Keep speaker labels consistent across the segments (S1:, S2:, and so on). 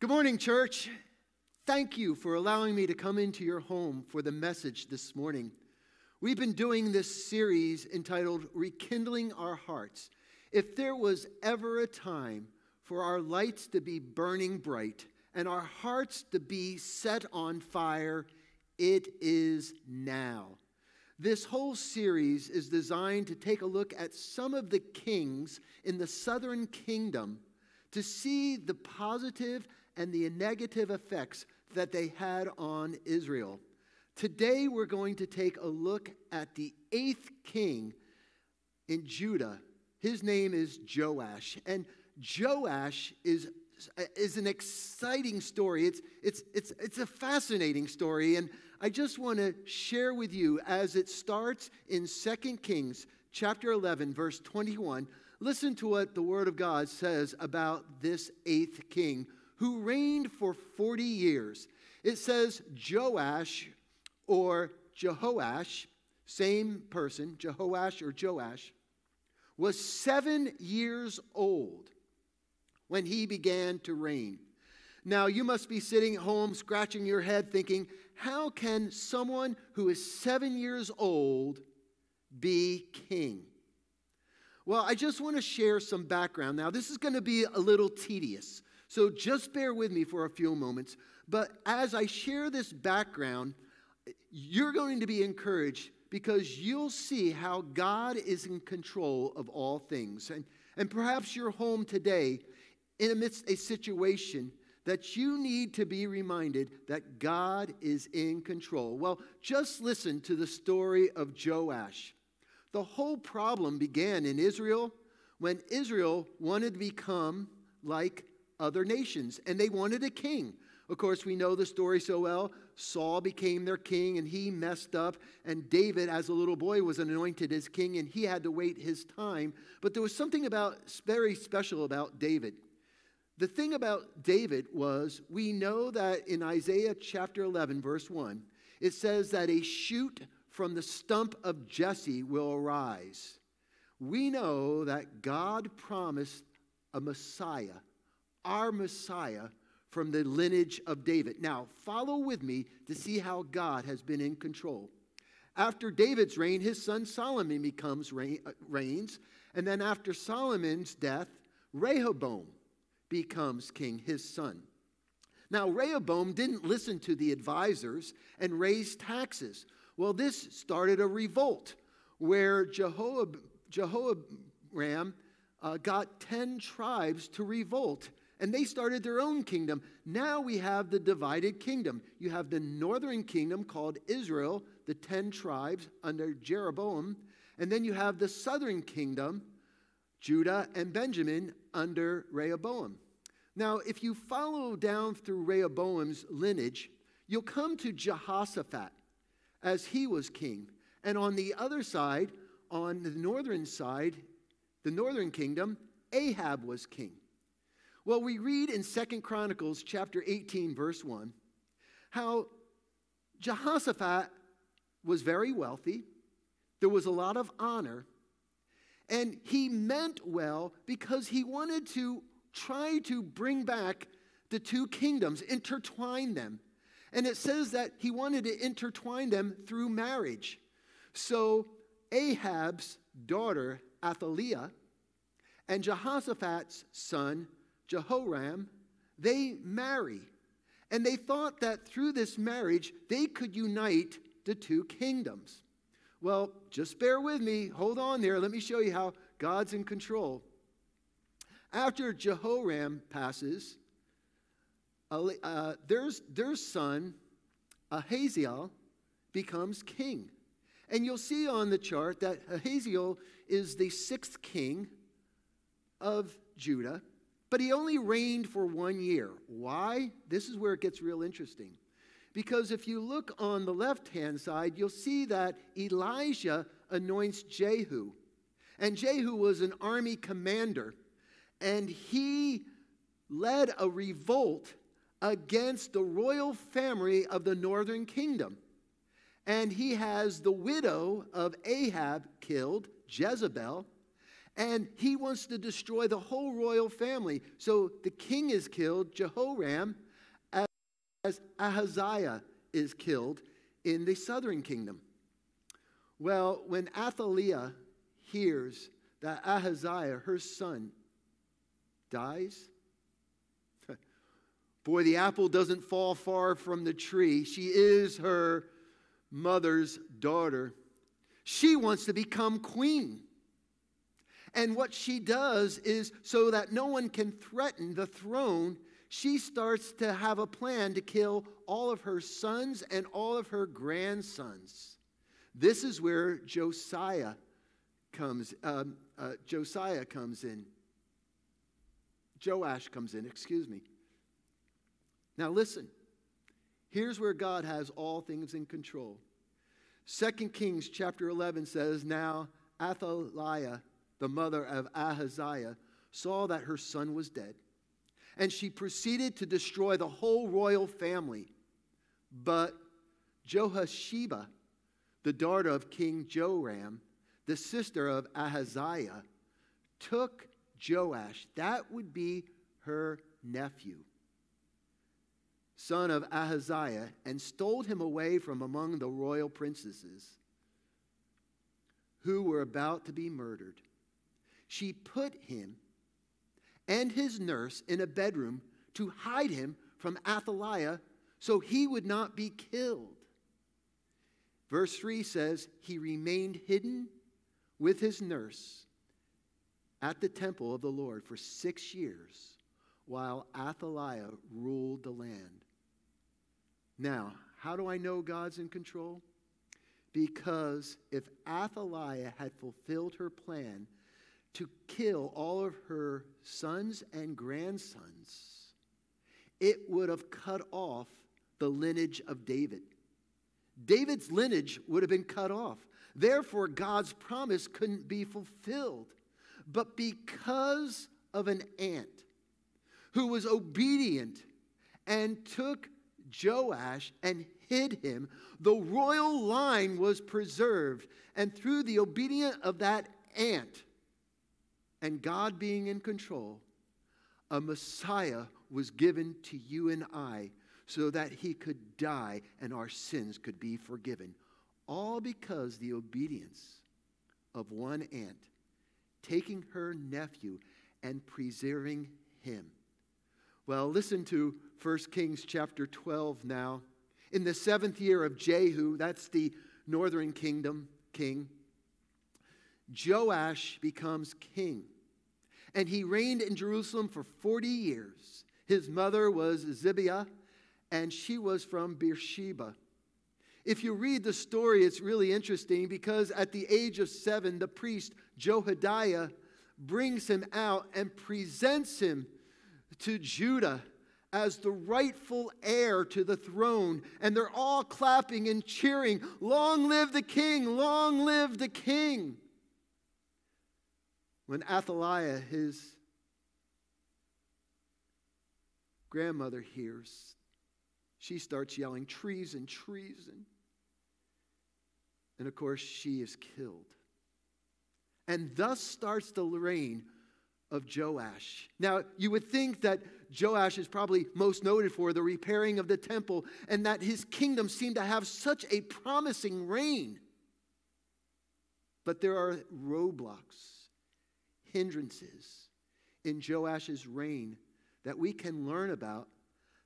S1: Good morning, church. Thank you for allowing me to come into your home for the message this morning. We've been doing this series entitled Rekindling Our Hearts. If there was ever a time for our lights to be burning bright and our hearts to be set on fire, it is now. This whole series is designed to take a look at some of the kings in the southern kingdom to see the positive and the negative effects that they had on Israel. Today, we're going to take a look at the eighth king in Judah. His name is Joash. And Joash is, is an exciting story. It's, it's, it's, it's a fascinating story. And I just want to share with you as it starts in 2 Kings chapter 11, verse 21. Listen to what the Word of God says about this eighth king who reigned for 40 years. It says Joash or Jehoash, same person, Jehoash or Joash, was seven years old when he began to reign. Now, you must be sitting at home scratching your head thinking, how can someone who is seven years old be king? Well, I just want to share some background. Now, this is going to be a little tedious. So just bear with me for a few moments. But as I share this background, you're going to be encouraged because you'll see how God is in control of all things. And, and perhaps you're home today in amidst a situation that you need to be reminded that God is in control. Well, just listen to the story of Joash. The whole problem began in Israel when Israel wanted to become like other nations, and they wanted a king. Of course, we know the story so well. Saul became their king, and he messed up. And David, as a little boy, was anointed as king, and he had to wait his time. But there was something about very special about David. The thing about David was we know that in Isaiah chapter 11, verse 1, it says that a shoot from the stump of Jesse will arise. We know that God promised a Messiah our Messiah from the lineage of David. Now, follow with me to see how God has been in control. After David's reign, his son Solomon becomes reign, uh, reigns, and then after Solomon's death, Rehoboam becomes king, his son. Now, Rehoboam didn't listen to the advisors and raise taxes. Well, this started a revolt where Jehoab, Jehoram uh, got 10 tribes to revolt and they started their own kingdom. Now we have the divided kingdom. You have the northern kingdom called Israel, the 10 tribes under Jeroboam, and then you have the southern kingdom, Judah and Benjamin, under Rehoboam. Now, if you follow down through Rehoboam's lineage, you'll come to Jehoshaphat as he was king. And on the other side, on the northern side, the northern kingdom, Ahab was king. Well, we read in Second Chronicles chapter 18, verse 1, how Jehoshaphat was very wealthy, there was a lot of honor, and he meant well because he wanted to try to bring back the two kingdoms, intertwine them. And it says that he wanted to intertwine them through marriage. So Ahab's daughter, Athaliah, and Jehoshaphat's son, Jehoram, they marry. And they thought that through this marriage, they could unite the two kingdoms. Well, just bear with me. Hold on there. Let me show you how God's in control. After Jehoram passes, uh, their, their son, Ahaziah, becomes king. And you'll see on the chart that Ahaziah is the sixth king of Judah. But he only reigned for one year. Why? This is where it gets real interesting. Because if you look on the left hand side, you'll see that Elijah anoints Jehu. And Jehu was an army commander, and he led a revolt against the royal family of the northern kingdom. And he has the widow of Ahab killed, Jezebel, And he wants to destroy the whole royal family. So the king is killed, Jehoram, as Ahaziah is killed in the southern kingdom. Well, when Athaliah hears that Ahaziah, her son, dies, boy, the apple doesn't fall far from the tree. She is her mother's daughter. She wants to become queen. And what she does is so that no one can threaten the throne, she starts to have a plan to kill all of her sons and all of her grandsons. This is where Josiah comes. Um, uh, Josiah comes in. Joash comes in. Excuse me. Now listen. Here's where God has all things in control. Second Kings chapter 11 says, Now Athaliah, the mother of Ahaziah, saw that her son was dead, and she proceeded to destroy the whole royal family. But Jehosheba, the daughter of King Joram, the sister of Ahaziah, took Joash, that would be her nephew, son of Ahaziah, and stole him away from among the royal princesses who were about to be murdered. She put him and his nurse in a bedroom to hide him from Athaliah so he would not be killed. Verse 3 says, He remained hidden with his nurse at the temple of the Lord for six years while Athaliah ruled the land. Now, how do I know God's in control? Because if Athaliah had fulfilled her plan to kill all of her sons and grandsons, it would have cut off the lineage of David. David's lineage would have been cut off. Therefore, God's promise couldn't be fulfilled. But because of an aunt who was obedient and took Joash and hid him, the royal line was preserved. And through the obedience of that aunt and God being in control, a Messiah was given to you and I so that he could die and our sins could be forgiven. All because the obedience of one aunt taking her nephew and preserving him. Well, listen to 1 Kings chapter 12 now. In the seventh year of Jehu, that's the northern kingdom king, Joash becomes king. And he reigned in Jerusalem for 40 years. His mother was Zibiah, and she was from Beersheba. If you read the story, it's really interesting because at the age of seven, the priest Jehoiada brings him out and presents him to Judah as the rightful heir to the throne. And they're all clapping and cheering, Long live the king! Long live the king! When Athaliah, his grandmother, hears she starts yelling, treason, treason. And of course, she is killed. And thus starts the reign of Joash. Now, you would think that Joash is probably most noted for the repairing of the temple and that his kingdom seemed to have such a promising reign. But there are roadblocks, hindrances in Joash's reign that we can learn about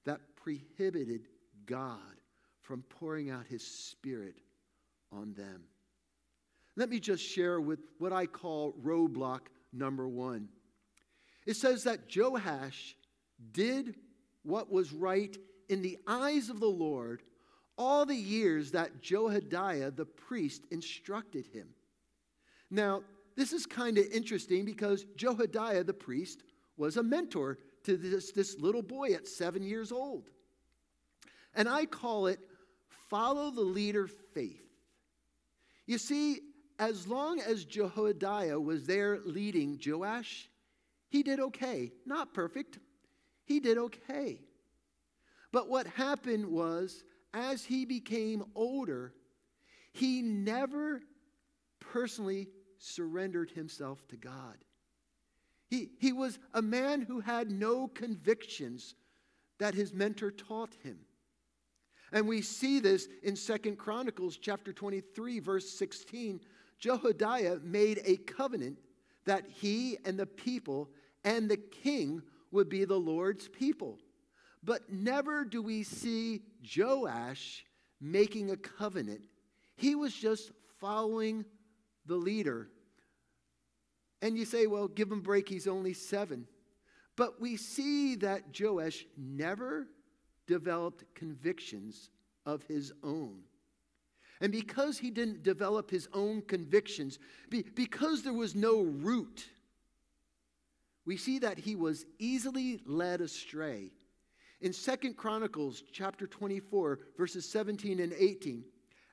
S1: that prohibited God from pouring out his spirit on them. Let me just share with what I call roadblock number one. It says that Joash did what was right in the eyes of the Lord all the years that Jehoiada the priest instructed him. Now, this is kind of interesting because Jehoiada the priest was a mentor to this, this little boy at seven years old. And I call it follow the leader faith. You see, as long as Jehoiada was there leading Joash, he did okay. Not perfect, he did okay. But what happened was, as he became older, he never personally surrendered himself to God. He, he was a man who had no convictions that his mentor taught him. And we see this in Second Chronicles chapter 23 verse 16. Jehoiada made a covenant that he and the people and the king would be the Lord's people. But never do we see Joash making a covenant. He was just following the leader. And you say, well, give him break, he's only seven. But we see that Joash never developed convictions of his own. And because he didn't develop his own convictions, because there was no root, we see that he was easily led astray. In Second Chronicles chapter 24, verses 17 and 18,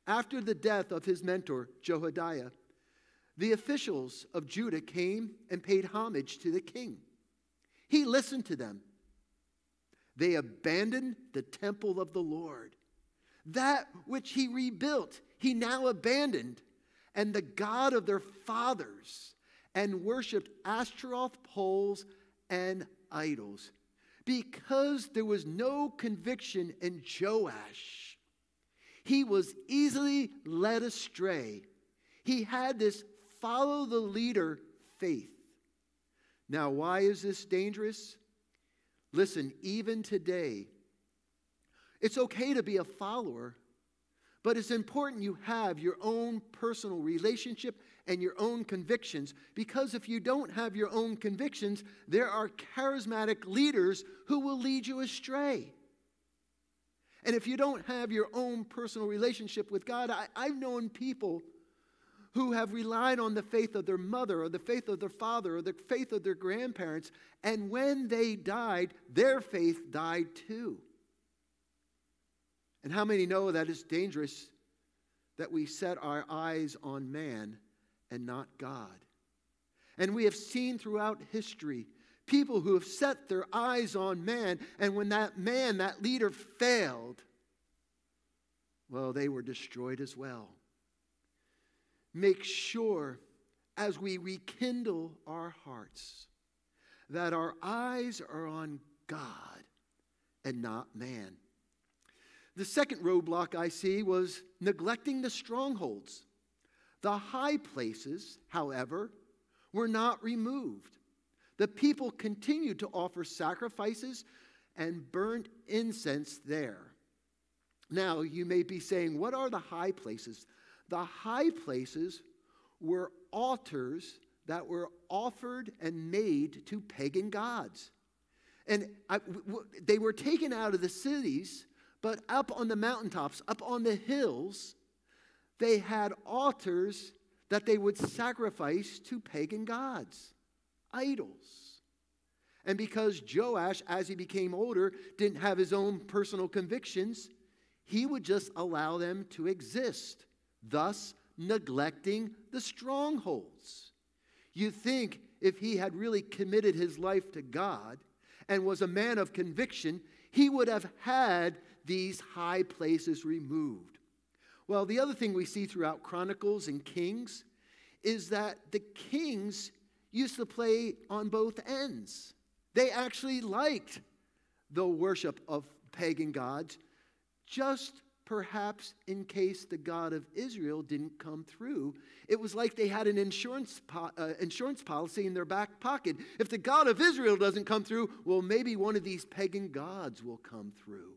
S1: after the death of his mentor, Jehoiada, the officials of Judah came and paid homage to the king. He listened to them. They abandoned the temple of the Lord. That which he rebuilt, he now abandoned, and the God of their fathers, and worshiped Ashtaroth poles and idols. Because there was no conviction in Joash, he was easily led astray. He had this follow the leader faith. Now, why is this dangerous? Listen, even today, it's okay to be a follower, but it's important you have your own personal relationship and your own convictions because if you don't have your own convictions, there are charismatic leaders who will lead you astray. And if you don't have your own personal relationship with God, I, have known people who have relied on the faith of their mother or the faith of their father or the faith of their grandparents, and when they died, their faith died too. And how many know that it's dangerous that we set our eyes on man and not God? And we have seen throughout history people who have set their eyes on man, and when that man, that leader, failed, well, they were destroyed as well. Make sure as we rekindle our hearts that our eyes are on God and not man. The second roadblock I see was neglecting the strongholds. The high places, however, were not removed. The people continued to offer sacrifices and burnt incense there. Now, you may be saying, what are the high places? The high places were altars that were offered and made to pagan gods. And I, w- they were taken out of the cities but up on the mountaintops, up on the hills, they had altars that they would sacrifice to pagan gods, idols. And because Joash, as he became older, didn't have his own personal convictions, he would just allow them to exist, thus neglecting the strongholds. You think if he had really committed his life to God and was a man of conviction, he would have had these high places removed. Well, the other thing we see throughout Chronicles and Kings is that the kings used to play on both ends. They actually liked the worship of pagan gods, just perhaps in case the God of Israel didn't come through. It was like they had an insurance, po- uh, insurance policy in their back pocket. If the God of Israel doesn't come through, well, maybe one of these pagan gods will come through.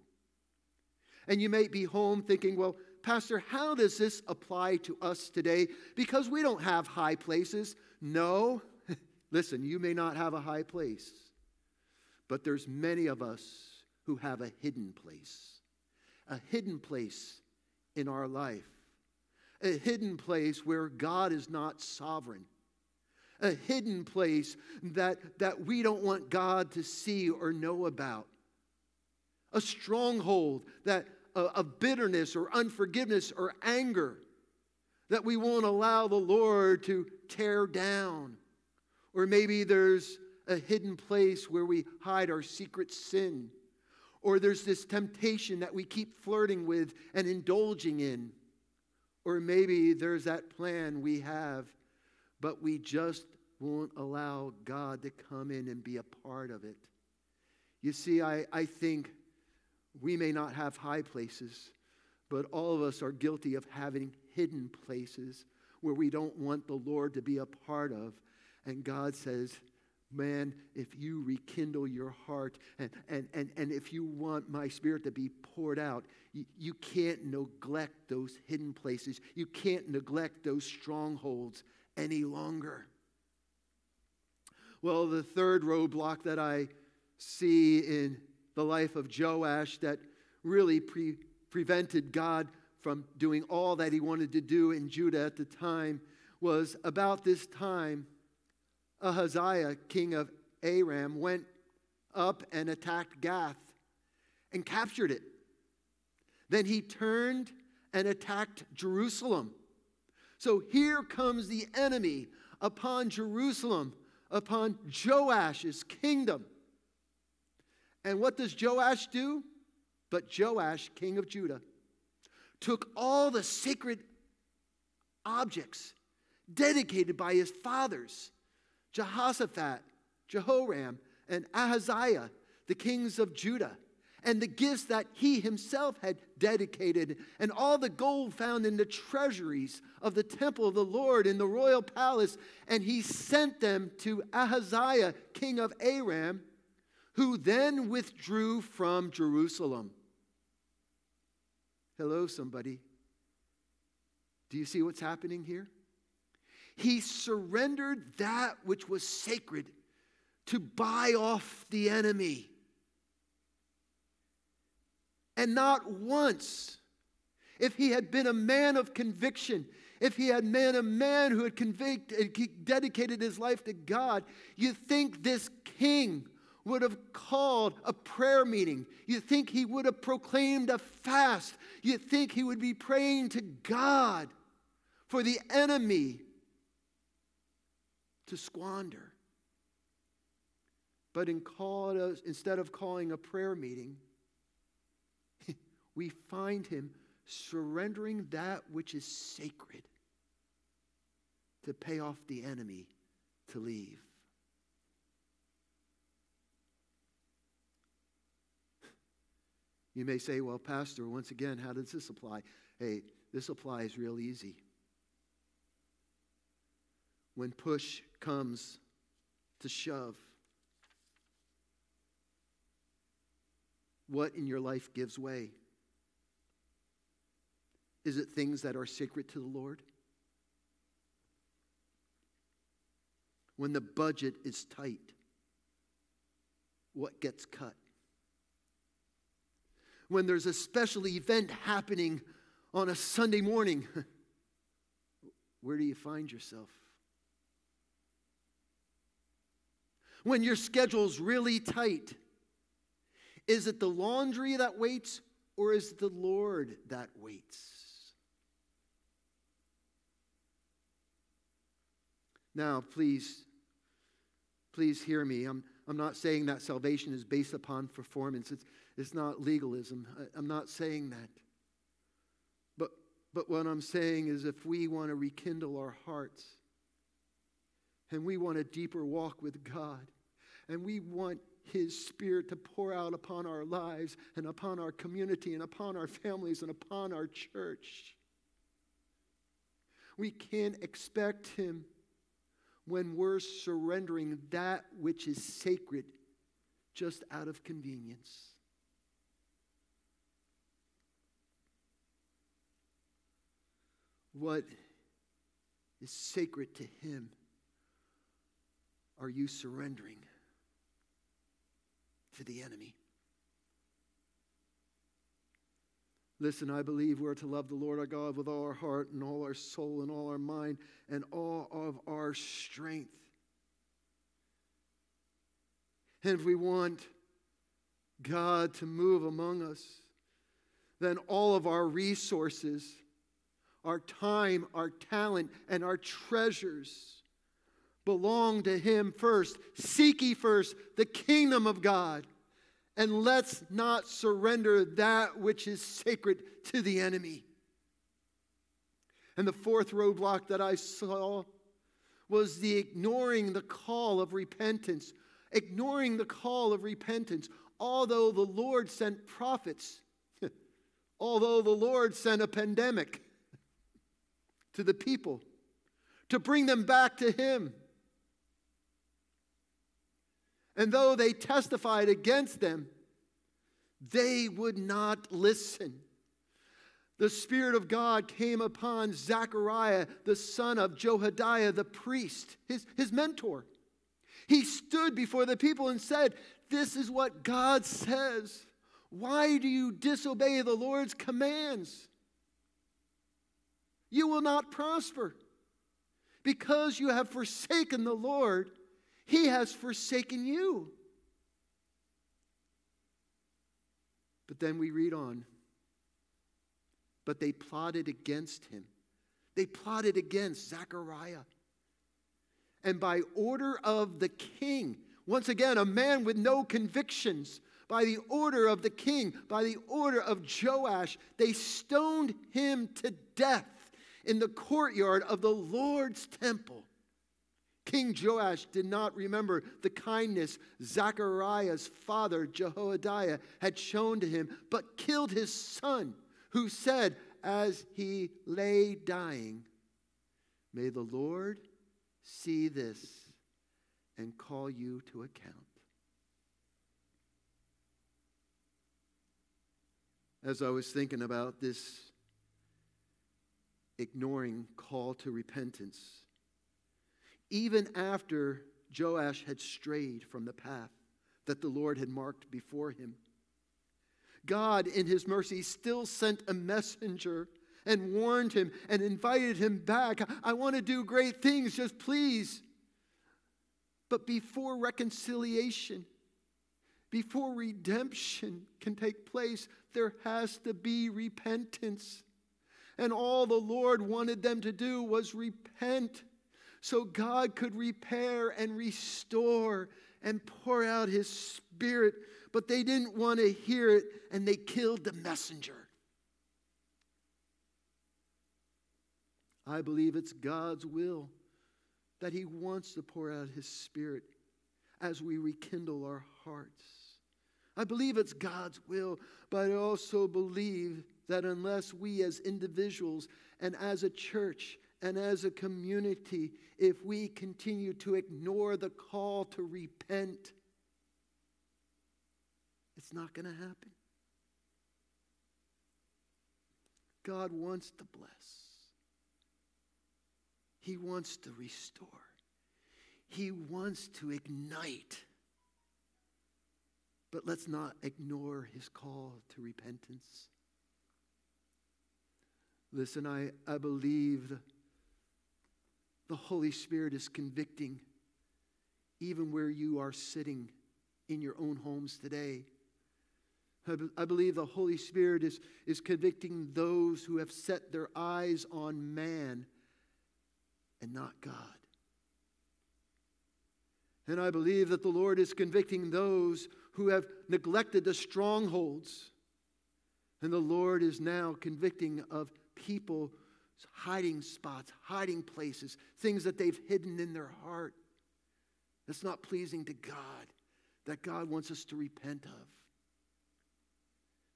S1: And you may be home thinking, well, Pastor, how does this apply to us today? Because we don't have high places. No. Listen, you may not have a high place, but there's many of us who have a hidden place. A hidden place in our life. A hidden place where God is not sovereign. A hidden place that, that we don't want God to see or know about a stronghold that uh, of bitterness or unforgiveness or anger that we won't allow the Lord to tear down. Or maybe there's a hidden place where we hide our secret sin. Or there's this temptation that we keep flirting with and indulging in. Or maybe there's that plan we have but we just won't allow God to come in and be a part of it. You see, I, I think we may not have high places, but all of us are guilty of having hidden places where we don't want the Lord to be a part of. And God says, Man, if you rekindle your heart and, and, and, and if you want my spirit to be poured out, you, you can't neglect those hidden places. You can't neglect those strongholds any longer. Well, the third roadblock that I see in the life of Joash that really pre- prevented God from doing all that he wanted to do in Judah at the time was about this time Ahaziah, king of Aram, went up and attacked Gath and captured it. Then he turned and attacked Jerusalem. So here comes the enemy upon Jerusalem, upon Joash's kingdom. And what does Joash do? But Joash, king of Judah, took all the sacred objects dedicated by his fathers Jehoshaphat, Jehoram, and Ahaziah, the kings of Judah, and the gifts that he himself had dedicated, and all the gold found in the treasuries of the temple of the Lord in the royal palace. And he sent them to Ahaziah, king of Aram, who then withdrew from Jerusalem. Hello, somebody. Do you see what's happening here? He surrendered that which was sacred to buy off the enemy. And not once, if he had been a man of conviction, if he had been a man who had convicted, eh, dedicated his life to God, you think this king would have called a prayer meeting. You think he would have proclaimed a fast. You think he would be praying to God for the enemy to squander. But in call, instead of calling a prayer meeting, we find him surrendering that which is sacred to pay off the enemy to leave. You may say, well, Pastor, once again, how does this apply? Hey, this applies real easy. When push comes to shove, what in your life gives way? Is it things that are sacred to the Lord? When the budget is tight, what gets cut? When there's a special event happening on a Sunday morning, where do you find yourself? When your schedule's really tight, is it the laundry that waits or is it the Lord that waits? Now, please, please hear me. I'm, I'm not saying that salvation is based upon performance. It's, it's not legalism. I, I'm not saying that. But, but what I'm saying is if we want to rekindle our hearts and we want a deeper walk with God and we want his spirit to pour out upon our lives and upon our community and upon our families and upon our church. We can't expect him when we're surrendering that which is sacred just out of convenience. What is sacred to Him are you surrendering to the enemy? Listen, I believe we're to love the Lord our God with all our heart and all our soul and all our mind and all of our strength. And if we want God to move among us, then all of our resources, our time, our talent, and our treasures belong to Him first. Seek ye first the kingdom of God and let's not surrender that which is sacred to the enemy. And the fourth roadblock that I saw was the ignoring the call of repentance, ignoring the call of repentance, although the Lord sent prophets, although the Lord sent a pandemic to the people to bring them back to Him. And though they testified against them, they would not listen. The Spirit of God came upon Zechariah, the son of Jehoiada, the priest, his, his mentor. He stood before the people and said, This is what God says. Why do you disobey the Lord's commands? You will not prosper. Because you have forsaken the Lord, He has forsaken you. But then we read on. But they plotted against him. They plotted against Zechariah. And by order of the king, once again, a man with no convictions, by the order of the king, by the order of Joash, they stoned him to death in the courtyard of the Lord's temple. King Joash did not remember the kindness Zechariah's father, Jehoiada, had shown to him, but killed his son, who said, as he lay dying, May the Lord see this and call you to account. As I was thinking about this ignoring call to repentance, even after Joash had strayed from the path that the Lord had marked before him. God, in his mercy, still sent a messenger and warned him and invited him back. I want to do great things, just please. But before reconciliation, before redemption can take place, there has to be repentance. And all the Lord wanted them to do was repent so God could repair and restore and pour out his spirit. But they didn't want to hear it and they killed the messenger. I believe it's God's will that he wants to pour out his spirit as we rekindle our hearts. I believe it's God's will, but I also believe that unless we as individuals and as a church and as a community, if we continue to ignore the call to repent, it's not going to happen. God wants to bless. He wants to restore. He wants to ignite. But let's not ignore his call to repentance. Listen, I, I believe the Holy Spirit is convicting even where you are sitting in your own homes today. I, be, I believe the Holy Spirit is, is convicting those who have set their eyes on man and not God. And I believe that the Lord is convicting those who have neglected the strongholds. And the Lord is now convicting of people hiding spots, hiding places, things that they've hidden in their heart that's not pleasing to God, that God wants us to repent of.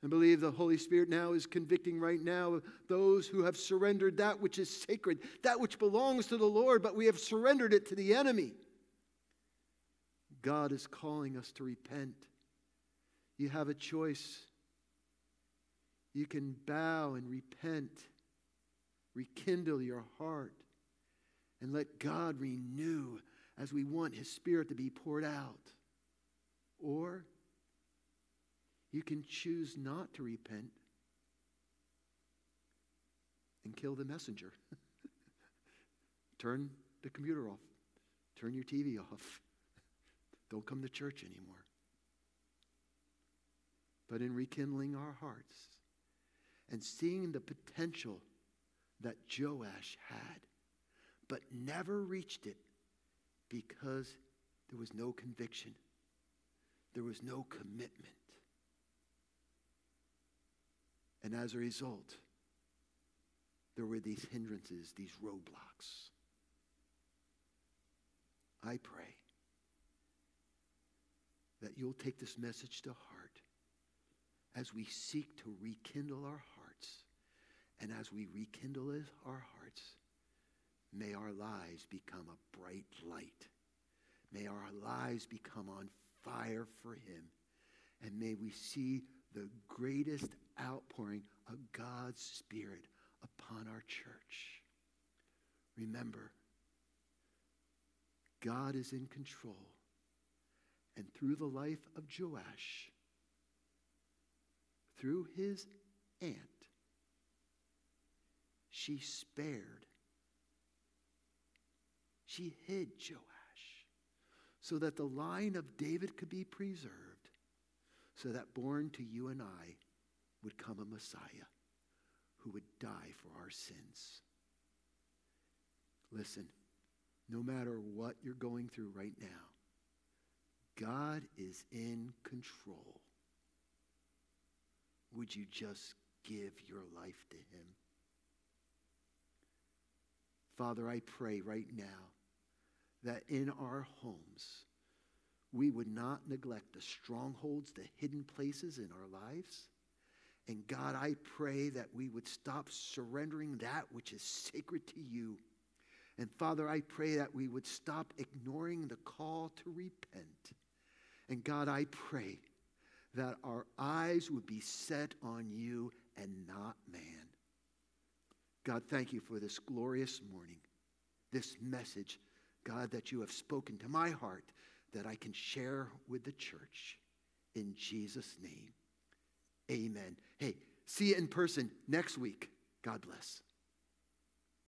S1: And believe the Holy Spirit now is convicting right now those who have surrendered that which is sacred, that which belongs to the Lord, but we have surrendered it to the enemy. God is calling us to repent. You have a choice. You can bow and repent rekindle your heart, and let God renew as we want His Spirit to be poured out. Or you can choose not to repent and kill the messenger. Turn the computer off. Turn your TV off. Don't come to church anymore. But in rekindling our hearts and seeing the potential that Joash had, but never reached it because there was no conviction, there was no commitment. And as a result, there were these hindrances, these roadblocks. I pray that you'll take this message to heart as we seek to rekindle our hearts. And as we rekindle our hearts, may our lives become a bright light. May our lives become on fire for Him. And may we see the greatest outpouring of God's Spirit upon our church. Remember, God is in control. And through the life of Joash, through his aunt, she spared. She hid Joash so that the line of David could be preserved, so that born to you and I would come a Messiah who would die for our sins. Listen, no matter what you're going through right now, God is in control. Would you just give your life to Him? Father, I pray right now that in our homes, we would not neglect the strongholds, the hidden places in our lives. And God, I pray that we would stop surrendering that which is sacred to you and Father, I pray that we would stop ignoring the call to repent. And God, I pray that our eyes would be set on you and not man. God, thank you for this glorious morning, this message, God, that you have spoken to my heart that I can share with the church. In Jesus' name, amen. Hey, see you in person next week. God bless.